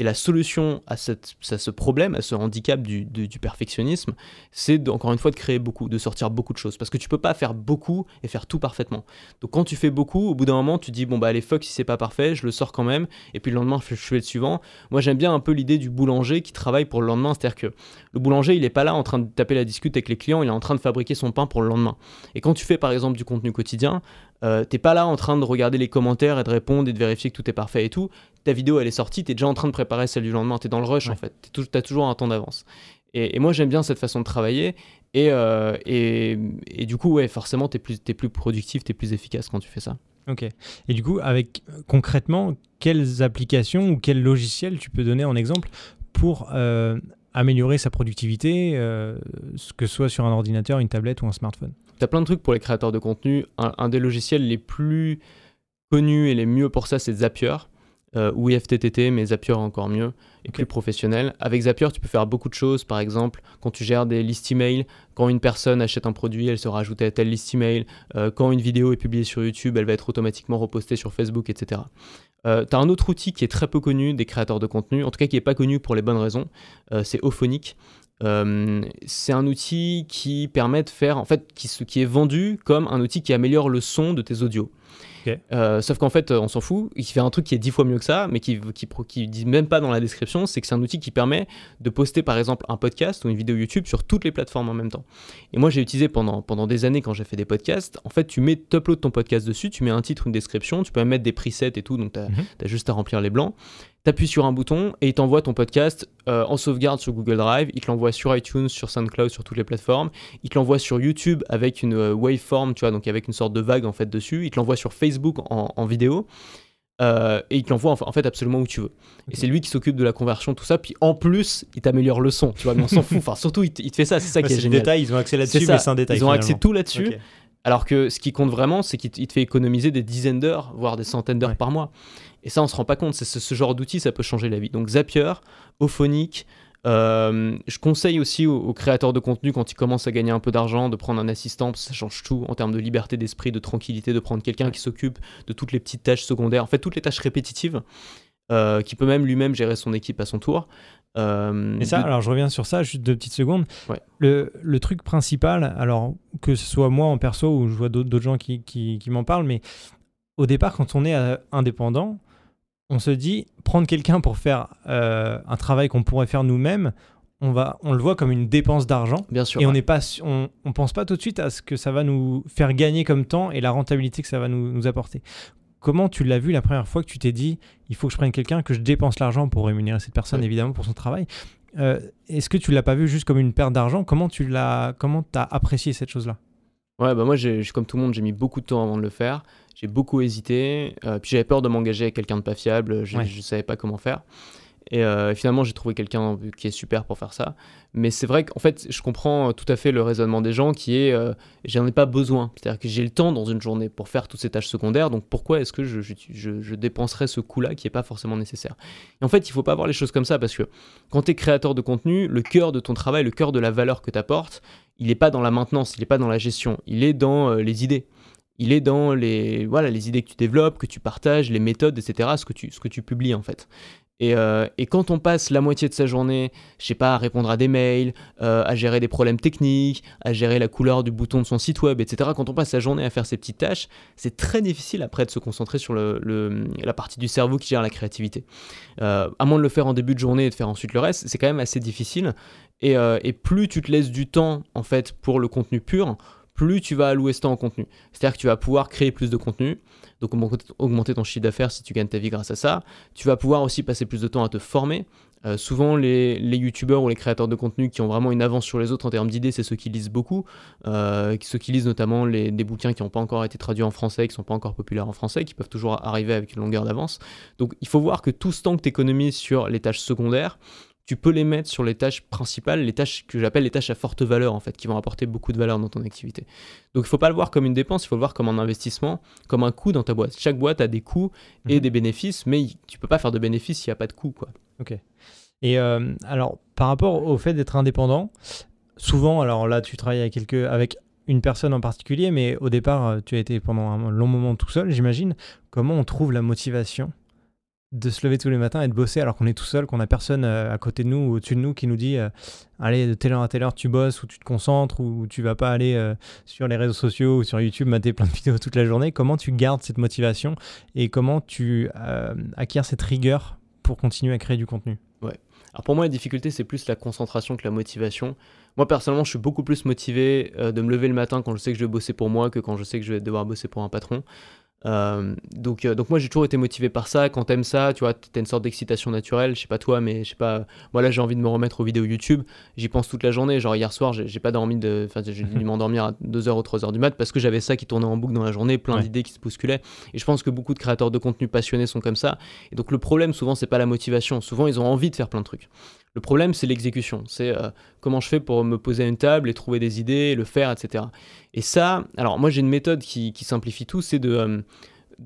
Et la solution à, ce problème, à ce handicap du, perfectionnisme, c'est encore une fois de créer beaucoup, de sortir beaucoup de choses. Parce que tu peux pas faire beaucoup et faire tout parfaitement. Donc quand tu fais beaucoup, au bout d'un moment, tu dis, bon bah allez, fuck si c'est pas parfait, je le sors quand même. Et puis le lendemain, je fais le suivant. Moi j'aime bien un peu l'idée du boulanger qui travaille pour le lendemain. C'est-à-dire que le boulanger, il est pas là en train de taper la discute avec les clients, il est en train de fabriquer son pain pour le lendemain. Et quand tu fais par exemple du contenu quotidien, euh, t'es pas là en train de regarder les commentaires et de répondre et de vérifier que tout est parfait et tout. Ta vidéo elle est sortie, t'es déjà en train de préparer celle du lendemain, t'es dans le rush en fait, t'as toujours un temps d'avance. Et, moi j'aime bien cette façon de travailler et, euh, et, et, du coup ouais forcément t'es plus, es plus productif, t'es plus efficace quand tu fais ça. Ok. Et du coup avec concrètement quelles applications ou quels logiciels tu peux donner en exemple pour euh, améliorer sa productivité, que ce soit sur un ordinateur, une tablette ou un smartphone? Tu as plein de trucs pour les créateurs de contenu. Un, des logiciels les plus connus et les mieux pour ça, c'est Zapier. Euh, ou IFTTT, mais Zapier encore mieux et plus professionnel. Avec Zapier, tu peux faire beaucoup de choses. Par exemple, quand tu gères des listes email, quand une personne achète un produit, elle sera ajoutée à telle liste email. Euh, quand une vidéo est publiée sur YouTube, elle va être automatiquement repostée sur Facebook, etc. Euh, tu as un autre outil qui est très peu connu des créateurs de contenu, en tout cas qui n'est pas connu pour les bonnes raisons, euh, c'est Ophonic. Euh, c'est un outil qui permet de faire, en fait, qui, qui est vendu comme un outil qui améliore le son de tes audios. Euh, sauf qu'en fait, on s'en fout. Il fait un truc qui est dix fois mieux que ça, mais qui, qui, qui dit même pas dans la description. C'est que c'est un outil qui permet de poster par exemple un podcast ou une vidéo YouTube sur toutes les plateformes en même temps. Et moi, j'ai utilisé pendant, pendant des années quand j'ai fait des podcasts. En fait, tu mets, upload ton podcast dessus, tu mets un titre, une description, tu peux même mettre des presets et tout. Donc, tu as, mhm. as, juste à remplir les blancs appuies sur un bouton et il t'envoie ton podcast euh, en sauvegarde sur Google Drive, il te l'envoie sur iTunes, sur SoundCloud, sur toutes les plateformes, il te l'envoie sur YouTube avec une euh, waveform, tu vois, donc avec une sorte de vague en fait dessus, il te l'envoie sur Facebook en, vidéo. Euh, et il te l'envoie en fait absolument où tu veux. Et c'est lui qui s'occupe de la conversion, tout ça. Puis en plus, il t'améliore le son. Tu vois, mais on s'en fout. Enfin, surtout, il te, fait ça. C'est ça qui est, génial. Détail, ils ont accès là-dessus, mais c'est un détail. Ils ont accès tout là-dessus. Alors que ce qui compte vraiment, c'est qu'il te fait économiser des dizaines d'heures, voire des centaines d'heures par mois. Et ça, on se rend pas compte. C'est ce, genre d'outil, ça peut changer la vie. Donc Zapier, Ophonic. Euh, je conseille aussi aux, créateurs de contenu, quand ils commencent à gagner un peu d'argent, de prendre un assistant, ça change tout en termes de liberté d'esprit, de tranquillité, de prendre quelqu'un qui s'occupe de toutes les petites tâches secondaires, en fait, toutes les tâches répétitives. Euh, qui peut même lui-même gérer son équipe à son tour. Euh, Et ça, alors je reviens sur ça, juste deux petites secondes. Le, le, truc principal, alors que ce soit moi en perso ou je vois d'autres gens qui, qui, qui m'en parlent, mais au départ, quand on est indépendant, on se dit prendre quelqu'un pour faire un travail qu'on pourrait faire nous-mêmes, on, va, on le voit comme une dépense d'argent. Bien sûr. Et on n'est pas, on, on, pense pas tout de suite à ce que ça va nous faire gagner comme temps et la rentabilité que ça va nous, nous apporter. Comment tu l'as vu la première fois que tu t'es dit, il faut que je prenne quelqu'un, que je dépense l'argent pour rémunérer cette personne, évidemment, pour son travail euh, Est-ce que tu l'as pas vu juste comme une perte d'argent? Comment tu l'as, comment as apprécié cette chose-là? Ouais, bah moi, comme tout le monde, j'ai mis beaucoup de temps avant de le faire. J'ai beaucoup hésité. Euh, puis j'avais peur de m'engager avec quelqu'un de pas fiable. Je ne savais pas comment faire. Et euh, finalement, j'ai trouvé quelqu'un qui est super pour faire ça. Mais c'est vrai qu'en fait, je comprends tout à fait le raisonnement des gens qui est euh, j'en ai pas besoin. C'est-à-dire que j'ai le temps dans une journée pour faire toutes ces tâches secondaires. Donc pourquoi est-ce que je, je, je, dépenserais ce coût-là qui n'est pas forcément nécessaire? Et en fait, il faut pas voir les choses comme ça parce que quand tu es créateur de contenu, le cœur de ton travail, le cœur de la valeur que tu apportes, il n'est pas dans la maintenance, il n'est pas dans la gestion, il est dans euh, les idées il est dans les, voilà, les idées que tu développes, que tu partages, les méthodes, etc., ce que tu, ce que tu publies en fait. Euh, et, quand on passe la moitié de sa journée, je sais pas, à répondre à des mails, euh, à gérer des problèmes techniques, à gérer la couleur du bouton de son site web, etc., quand on passe sa journée à faire ces petites tâches, c'est très difficile après de se concentrer sur la partie du cerveau qui gère la créativité. Euh, à moins de le faire en début de journée et de faire ensuite le reste, c'est quand même assez difficile. Et plus tu te laisses du temps, en fait, pour le contenu pur, plus tu vas allouer ce temps au contenu. C'est-à-dire que tu vas pouvoir créer plus de contenu, donc augmenter ton chiffre d'affaires si tu gagnes ta vie grâce à ça. Tu vas pouvoir aussi passer plus de temps à te former. Euh, souvent, les, les youtubeurs ou les créateurs de contenu qui ont vraiment une avance sur les autres en termes d'idées, c'est ceux qui lisent beaucoup. Euh, ceux qui lisent notamment des bouquins qui n'ont pas encore été traduits en français, qui ne sont pas encore populaires en français, qui peuvent toujours arriver avec une longueur d'avance. Donc il faut voir que tout ce temps que tu économises sur les tâches secondaires, tu peux les mettre sur les tâches principales, les tâches que j'appelle les tâches à forte valeur en fait, qui vont apporter beaucoup de valeur dans ton activité. Donc il faut pas le voir comme une dépense, il faut le voir comme un investissement, comme un coût dans ta boîte. Chaque boîte a des coûts et mhm. des bénéfices, mais tu peux pas faire de bénéfices s'il n'y a pas de coûts quoi. Ok. Et euh, alors par rapport au fait d'être indépendant, souvent, alors là tu travailles avec, quelques, avec une personne en particulier, mais au départ euh, tu as été pendant un long moment tout seul, j'imagine. Comment on trouve la motivation de se lever tous les matins et de bosser alors qu'on est tout seul, qu'on a personne euh, à côté de nous ou au-dessus de nous qui nous dit euh, allez de telle heure à telle heure tu bosses ou tu te concentres ou tu vas pas aller euh, sur les réseaux sociaux ou sur YouTube mater plein de vidéos toute la journée. Comment tu gardes cette motivation et comment tu acquiers cette rigueur pour continuer à créer du contenu? Ouais. Alors pour moi la difficulté c'est plus la concentration que la motivation. Moi personnellement je suis beaucoup plus motivé de me lever le matin quand je sais que je vais bosser pour moi que quand je sais que je vais devoir bosser pour un patron. Euh, donc, euh, donc moi j'ai toujours été motivé par ça. Quand t'aimes ça, tu vois, t'as une sorte d'excitation naturelle. Je sais pas toi, mais je sais pas. Moi là j'ai envie de me remettre aux vidéos YouTube. J'y pense toute la journée. Genre hier soir, j'ai pas dormi de. Enfin, j'ai dû m'endormir à 2h ou 3h du mat parce que j'avais ça qui tournait en boucle dans la journée, plein d'idées qui se bousculaient. Et je pense que beaucoup de créateurs de contenu passionnés sont comme ça. Et donc le problème souvent c'est pas la motivation. Souvent ils ont envie de faire plein de trucs. Le problème, c'est l'exécution. C'est euh, comment je fais pour me poser à une table et trouver des idées, le faire, etc. Et ça, alors moi j'ai une méthode qui, simplifie tout, c'est de,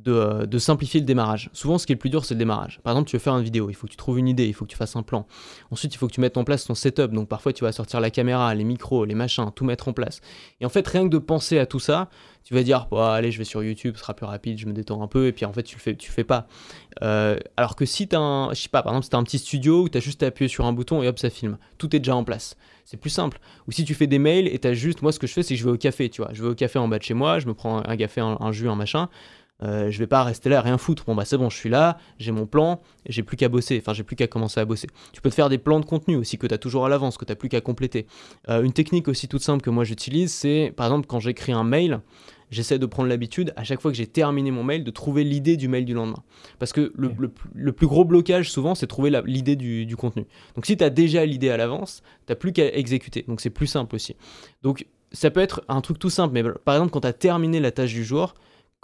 euh, de, simplifier le démarrage. Souvent, ce qui est le plus dur, c'est le démarrage. Par exemple, tu veux faire une vidéo, il faut que tu trouves une idée, il faut que tu fasses un plan. Ensuite, il faut que tu mettes en place ton setup. Donc parfois, tu vas sortir la caméra, les micros, les machins, tout mettre en place. Et en fait, rien que de penser à tout ça, tu vas dire, allez, je vais sur YouTube, ce sera plus rapide, je me détends un peu, et puis en fait, tu le fais, tu fais pas. Euh, alors que si tu as un, je sais pas, par exemple, un petit studio où tu as juste à appuyer sur un bouton et hop, ça filme, tout est déjà en place. C'est plus simple. Ou si tu fais des mails et tu as juste, moi, ce que je fais, c'est que je vais au café, tu vois. Je vais au café en bas de chez moi, je me prends un café, un, jus, un machin. Euh, je vais pas rester là à rien foutre. Bon bah c'est bon, je suis là, j'ai mon plan, j'ai plus qu'à bosser, enfin j'ai plus qu'à commencer à bosser. Tu peux te faire des plans de contenu aussi que tu as toujours à l'avance, que tu plus qu'à compléter. Euh, une technique aussi toute simple que moi j'utilise, c'est par exemple quand j'écris un mail, j'essaie de prendre l'habitude, à chaque fois que j'ai terminé mon mail, de trouver l'idée du mail du lendemain. Parce que le, le, plus gros blocage, souvent, c'est trouver l'idée du, du, contenu. Donc si tu as déjà l'idée à l'avance, tu plus qu'à exécuter. Donc c'est plus simple aussi. Donc ça peut être un truc tout simple, mais par exemple, quand tu as terminé la tâche du jour,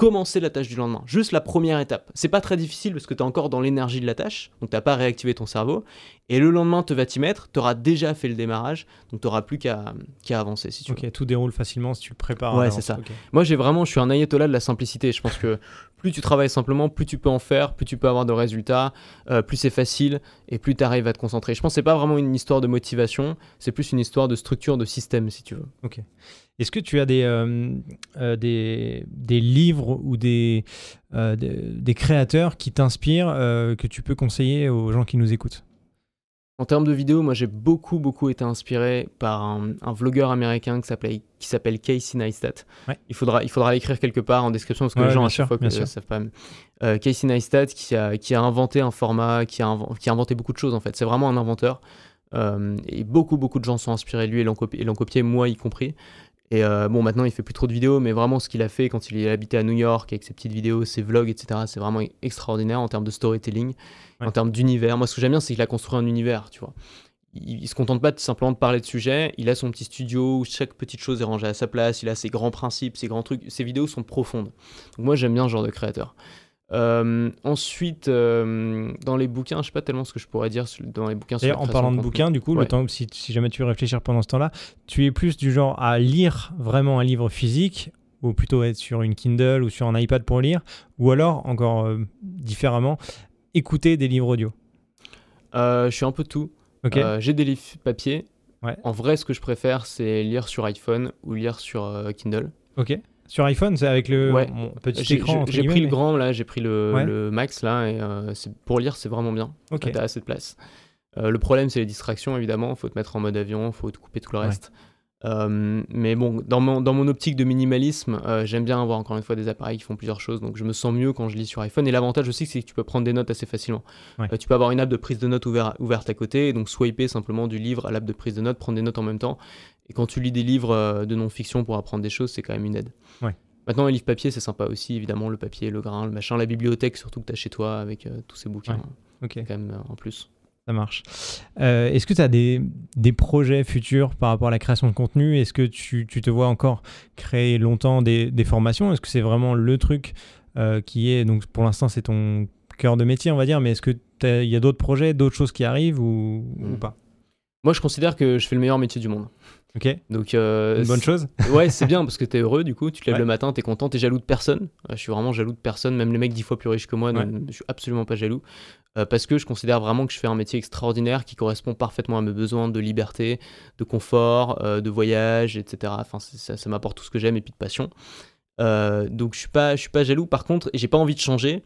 commencer la tâche du lendemain. Juste la première étape. C'est pas très difficile parce que tu es encore dans l'énergie de la tâche, donc tu pas réactivé ton cerveau. Et le lendemain, tu vas t'y mettre, tu auras déjà fait le démarrage, donc tu n'auras plus qu'à avancer si tu Ok, tout déroule facilement si tu le prépares. Ouais, c'est ça. Moi, j'ai vraiment, je suis un ayatollah de la simplicité. Je pense que plus tu travailles simplement, plus tu peux en faire, plus tu peux avoir de résultats, euh, plus c'est facile et plus tu arrives à te concentrer. Je pense que c'est pas vraiment une histoire de motivation, c'est plus une histoire de structure, de système si tu veux. Ok. Est-ce que tu as des, euh, euh, des, des, livres ou des, euh, des, créateurs qui t'inspirent, que tu peux conseiller aux gens qui nous écoutent? En termes de vidéos, moi j'ai beaucoup, beaucoup été inspiré par un, un vlogueur américain qui s'appelle Casey Neistat. Il faudra il faudra l'écrire quelque part en description parce que les gens à chaque fois ne savent pas. Casey Neistat qui a, qui a inventé un format, qui a, qui a inventé beaucoup de choses en fait. C'est vraiment un inventeur. et beaucoup, beaucoup de gens sont inspirés de lui et l'ont copié, copié, moi y compris. Et euh, bon, maintenant, il fait plus trop de vidéos, mais vraiment, ce qu'il a fait quand il est habité à New York avec ses petites vidéos, ses vlogs, etc., c'est vraiment extraordinaire en termes de storytelling, en termes d'univers. Moi, ce que j'aime bien, c'est qu'il a construit un univers, tu vois. Il, se contente pas de, simplement de parler de sujet, il a son petit studio où chaque petite chose est rangée à sa place, il a ses grands principes, ses grands trucs. Ses vidéos sont profondes. Donc, moi, j'aime bien ce genre de créateur. Euh, ensuite, euh, dans les bouquins, je sais pas tellement ce que je pourrais dire dans les bouquins. en parlant de, bouquins, du coup, le temps, si, si, jamais tu veux réfléchir pendant ce temps-là, tu es plus du genre à lire vraiment un livre physique ou plutôt être sur une Kindle ou sur un iPad pour lire, ou alors, encore euh, différemment, écouter des livres audio Je suis un peu tout. J'ai des livres papier. En vrai, ce que je préfère, c'est lire sur iPhone ou lire sur Kindle. Ok. Sur iPhone, c'est avec le petit écran. J'ai pris le grand là, j'ai pris le, max là, et euh, pour lire, c'est vraiment bien. Ok. T'as assez de place. Euh, le problème, c'est les distractions évidemment. Faut te mettre en mode avion, faut te couper tout le reste. Euh, mais bon, dans mon, dans mon optique de minimalisme, j'aime bien avoir encore une fois des appareils qui font plusieurs choses, donc je me sens mieux quand je lis sur iPhone. Et l'avantage aussi, c'est que tu peux prendre des notes assez facilement. tu peux avoir une app de prise de notes ouverte à côté, et donc swiper simplement du livre à l'app de prise de notes, prendre des notes en même temps. Et quand tu lis des livres euh, de non-fiction pour apprendre des choses, c'est quand même une aide. Ouais. Maintenant, les livres papier, c'est sympa aussi, évidemment, le papier, le grain, le machin, la bibliothèque, surtout que tu as chez toi avec euh, tous ces bouquins. Ouais. Ok. Quand même euh, en plus. Ça marche. Est-ce que tu as des, des, projets futurs par rapport à la création de contenu? Est-ce que tu, tu, te vois encore créer longtemps des, des formations? Est-ce que c'est vraiment le truc qui est, donc pour l'instant, c'est ton cœur de métier, on va dire, mais est-ce qu'il y a d'autres projets, d'autres choses qui arrivent ou, ou hmm. pas? Moi, je considère que je fais le meilleur métier du monde. Ok. Donc, euh, une bonne chose. ouais, c'est bien parce que t'es heureux du coup. Tu te lèves le matin, t'es content, t'es jaloux de personne. je suis vraiment jaloux de personne. Même les mecs dix fois plus riches que moi, je suis absolument pas jaloux. Euh, parce que je considère vraiment que je fais un métier extraordinaire qui correspond parfaitement à mes besoins de liberté, de confort, euh, de voyage, etc. Enfin, ça, m'apporte tout ce que j'aime et puis de passion. donc je suis pas, je suis pas jaloux. Par contre, j'ai pas envie de changer.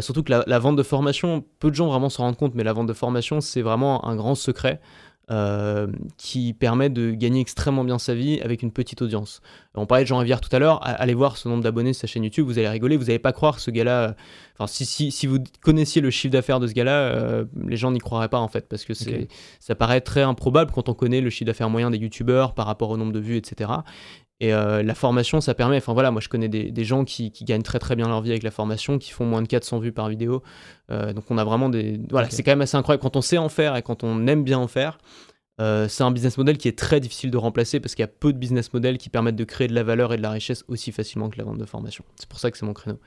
surtout que la, la, vente de formation, peu de gens vraiment s'en rendent compte, mais la vente de formation, c'est vraiment un grand secret. Euh, qui permet de gagner extrêmement bien sa vie avec une petite audience. On parlait de Jean Rivière tout à l'heure, allez voir ce nombre d'abonnés sur sa chaîne YouTube, vous allez rigoler, vous n'allez pas croire ce gars-là. Euh, enfin, si, si, si, vous connaissiez le chiffre d'affaires de ce gars-là, euh, les gens n'y croiraient pas en fait, parce que ça paraît très improbable quand on connaît le chiffre d'affaires moyen des YouTubeurs par rapport au nombre de vues, etc. Et la formation, ça permet, enfin voilà, moi je connais des, gens qui, gagnent très très bien leur vie avec la formation, qui font moins de 400 vues par vidéo. donc on a vraiment des... Voilà, c'est quand même assez incroyable. Quand on sait en faire et quand on aime bien en faire, euh, c'est un business model qui est très difficile de remplacer parce qu'il y a peu de business models qui permettent de créer de la valeur et de la richesse aussi facilement que la vente de formation. C'est pour ça que c'est mon créneau.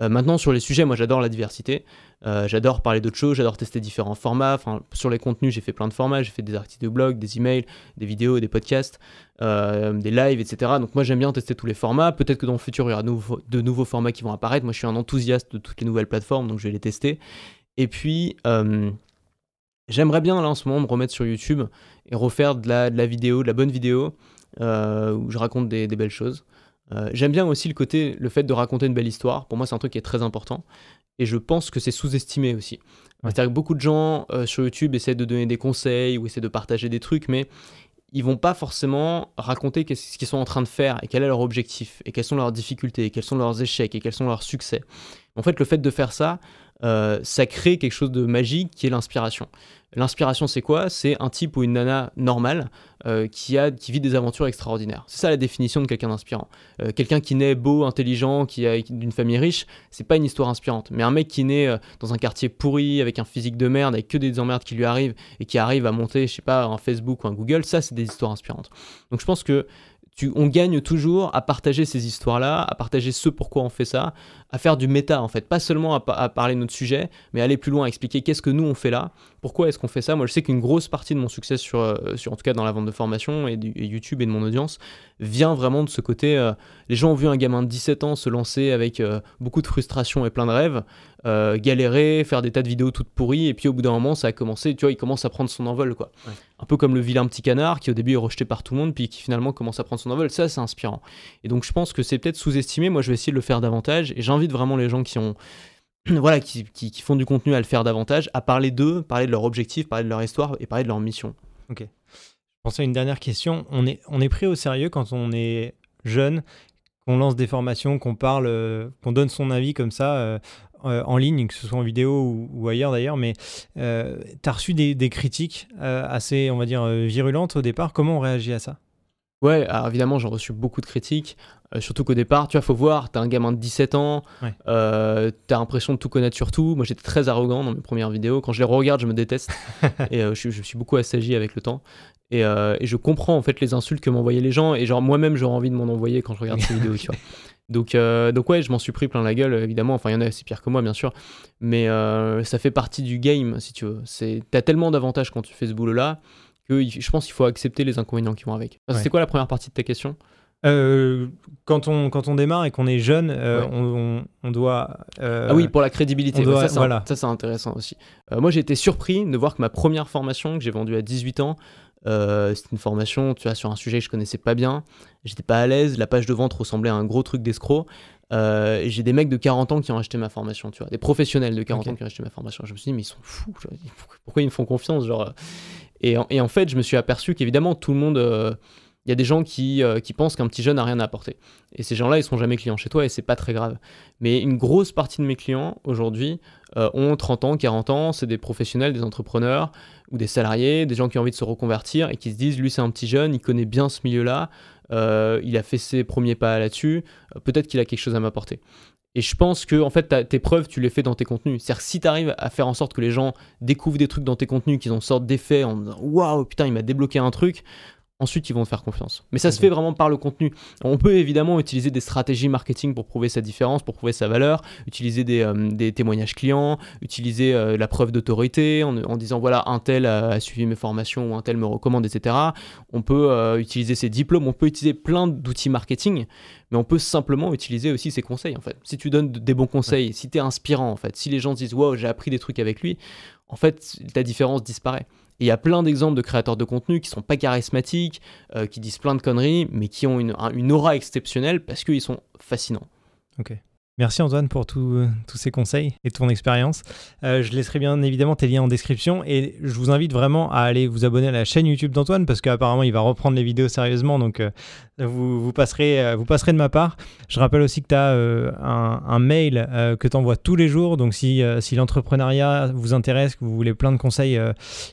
Euh, maintenant, sur les sujets, moi j'adore la diversité. Euh, j'adore parler d'autres choses, j'adore tester différents formats. Sur les contenus, j'ai fait plein de formats. J'ai fait des articles de blog, des emails, des vidéos, des podcasts, des lives, etc. Donc moi j'aime bien tester tous les formats. Peut-être que dans le futur, il y aura de nouveaux formats qui vont apparaître. Moi je suis un enthousiaste de toutes les nouvelles plateformes, donc je vais les tester. Et puis, J'aimerais bien là en ce moment me remettre sur YouTube et refaire de la, vidéo, de la bonne vidéo, euh, où je raconte des, belles choses. Euh, j'aime bien aussi le côté, le fait de raconter une belle histoire. Pour moi, c'est un truc qui est très important. Et je pense que c'est sous-estimé aussi. C'est-à-dire que beaucoup de gens euh, sur YouTube essaient de donner des conseils ou essaient de partager des trucs, mais ils vont pas forcément raconter ce qu'ils sont en train de faire et quel est leur objectif et quelles sont leurs difficultés et quels sont leurs échecs et quels sont leurs succès. En fait, le fait de faire ça, euh, ça crée quelque chose de magique qui est l'inspiration. L'inspiration, c'est quoi? C'est un type ou une nana normale euh, qui, a, qui vit des aventures extraordinaires. C'est ça la définition de quelqu'un d'inspirant. Euh, quelqu'un qui naît beau, intelligent, qui a d'une famille riche, c'est pas une histoire inspirante. Mais un mec qui naît dans un quartier pourri, avec un physique de merde, avec que des emmerdes qui lui arrivent, et qui arrive à monter, je sais pas, un Facebook ou un Google, ça, c'est des histoires inspirantes. Donc je pense que on gagne toujours à partager ces histoires-là, à partager ce pourquoi on fait ça, à faire du méta en fait, pas seulement à, parler de notre sujet, mais aller plus loin, à expliquer qu'est-ce que nous on fait là, pourquoi est-ce qu'on fait ça. Moi je sais qu'une grosse partie de mon succès sur, euh, en tout cas dans la vente de formation et, YouTube et de mon audience vient vraiment de ce côté, euh, les gens ont vu un gamin de 17 ans se lancer avec euh, beaucoup de frustration et plein de rêves, galérer, faire des tas de vidéos toutes pourries, et puis au bout d'un moment ça a commencé, tu vois, il commence à prendre son envol quoi. Un peu comme le vilain petit canard qui au début est rejeté par tout le monde, puis qui finalement commence à prendre son envol, ça c'est inspirant. Et donc je pense que c'est peut-être sous-estimé, moi je vais essayer de le faire davantage, et j'invite vraiment les gens qui ont voilà, qui, font du contenu à le faire davantage, à parler d'eux, parler de leur objectif, parler de leur histoire et parler de leur mission. Ok. Je pensais à une dernière question. On est, on pris au sérieux quand on est jeune, qu'on lance des formations, qu'on parle, euh, qu'on donne son avis comme ça euh, euh, en ligne, que ce soit en vidéo ou, ailleurs d'ailleurs, mais tu as reçu des, des critiques assez, on va dire, virulentes au départ. Comment on réagit à ça? Ouais, alors évidemment, j'ai reçu beaucoup de critiques. Euh, surtout qu'au départ, tu vois, faut voir, t'as un gamin de 17 ans, euh, t'as l'impression de tout connaître sur tout. Moi, j'étais très arrogant dans mes premières vidéos. Quand je les regarde, je me déteste. et euh, je, suis beaucoup assagi avec le temps. Et, je comprends en fait les insultes que m'envoyaient les gens. Et genre, moi-même, j'aurais envie de m'en envoyer quand je regarde ces vidéos, tu vois. Donc, donc ouais, je m'en suis pris plein la gueule, évidemment. Enfin, il y en a, c'est pire que moi, bien sûr. Mais ça fait partie du game, si tu veux. T'as tellement d'avantages quand tu fais ce boulot-là que je pense qu'il faut accepter les inconvénients qui vont avec. C'est quoi la première partie de ta question? Euh, quand, on, quand on démarre et qu'on est jeune, euh, on, on, doit. Euh, ah oui, pour la crédibilité. ça, c'est voilà. ça, c'est intéressant aussi. moi, j'ai été surpris de voir que ma première formation que j'ai vendue à 18 ans, c'était une formation tu vois, sur un sujet que je connaissais pas bien. J'étais pas à l'aise. La page de vente ressemblait à un gros truc d'escroc. et j'ai des mecs de 40 ans qui ont acheté ma formation, tu vois, des professionnels de 40 ans qui ont acheté ma formation. Je me suis dit, mais ils sont fous, pourquoi ils me font confiance genre, et, et, en fait, je me suis aperçu qu'évidemment, tout le monde il y a des gens qui, euh, qui pensent qu'un petit jeune n'a rien à apporter. Et ces gens-là, ils sont jamais clients chez toi et c'est pas très grave. Mais une grosse partie de mes clients aujourd'hui euh, ont 30 ans, 40 ans, c'est des professionnels, des entrepreneurs ou des salariés, des gens qui ont envie de se reconvertir et qui se disent lui c'est un petit jeune, il connaît bien ce milieu-là, euh, il a fait ses premiers pas là-dessus, peut-être qu'il a quelque chose à m'apporter. Et je pense que en fait, tes preuves, tu les fais dans tes contenus. C'est-à-dire si tu arrives à faire en sorte que les gens découvrent des trucs dans tes contenus, qu'ils en sortent d'effets en disant waouh, putain, il m'a débloqué un truc, ensuite ils vont te faire confiance. Mais ça se fait vraiment par le contenu. On peut évidemment utiliser des stratégies marketing pour prouver sa différence, pour prouver sa valeur, utiliser des, euh, témoignages clients, utiliser euh, la preuve d'autorité en, disant voilà, un tel a, suivi mes formations ou un tel me recommande, etc. On peut euh, utiliser ses diplômes, on peut utiliser plein d'outils marketing, mais on peut simplement utiliser aussi ses conseils en fait. Si tu donnes des bons conseils, si tu es inspirant en fait, si les gens disent wow, j'ai appris des trucs avec lui, en fait, ta différence disparaît il y a plein d'exemples de créateurs de contenu qui sont pas charismatiques, euh, qui disent plein de conneries, mais qui ont une, une aura exceptionnelle parce qu'ils sont fascinants. Ok. Merci Antoine pour euh, tous ces conseils et ton expérience. Euh, je laisserai bien évidemment tes liens en description et je vous invite vraiment à aller vous abonner à la chaîne YouTube d'Antoine parce qu'apparemment il va reprendre les vidéos sérieusement donc euh, vous, vous, passerez, vous passerez de ma part. Je rappelle aussi que tu as un, mail que tu envoies tous les jours donc si, si l'entrepreneuriat vous intéresse, que vous voulez plein de conseils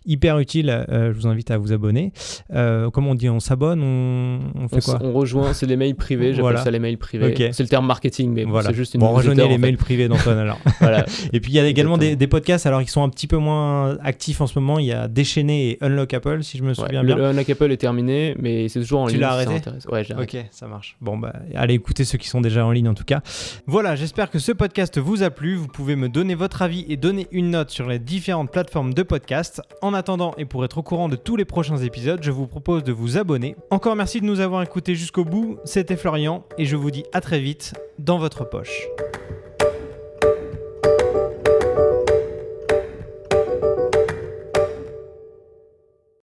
hyper utiles, je vous invite à vous abonner. comment on dit On s'abonne on, fait quoi? On rejoint, c'est les mails privés, j'appelle ça les mails privés. C'est le terme marketing mais voilà. c'est juste bon, rejoignez les mails privés d'Antoine alors. voilà. Et puis il y a également des, podcasts alors qui sont un petit peu moins actifs en ce moment. Il y a Déchaîné et Unlock Apple si je me souviens bien. Le Unlock Apple est terminé, mais c'est toujours en ligne. Tu l'as arrêté Ouais, j'ai Ok, ça marche. Bon bah allez écouter ceux qui sont déjà en ligne en tout cas. Voilà, j'espère que ce podcast vous a plu. Vous pouvez me donner votre avis et donner une note sur les différentes plateformes de podcast. En attendant et pour être au courant de tous les prochains épisodes, je vous propose de vous abonner. Encore merci de nous avoir écoutés jusqu'au bout. C'était Florian et je vous dis à très vite dans votre poche. Deus.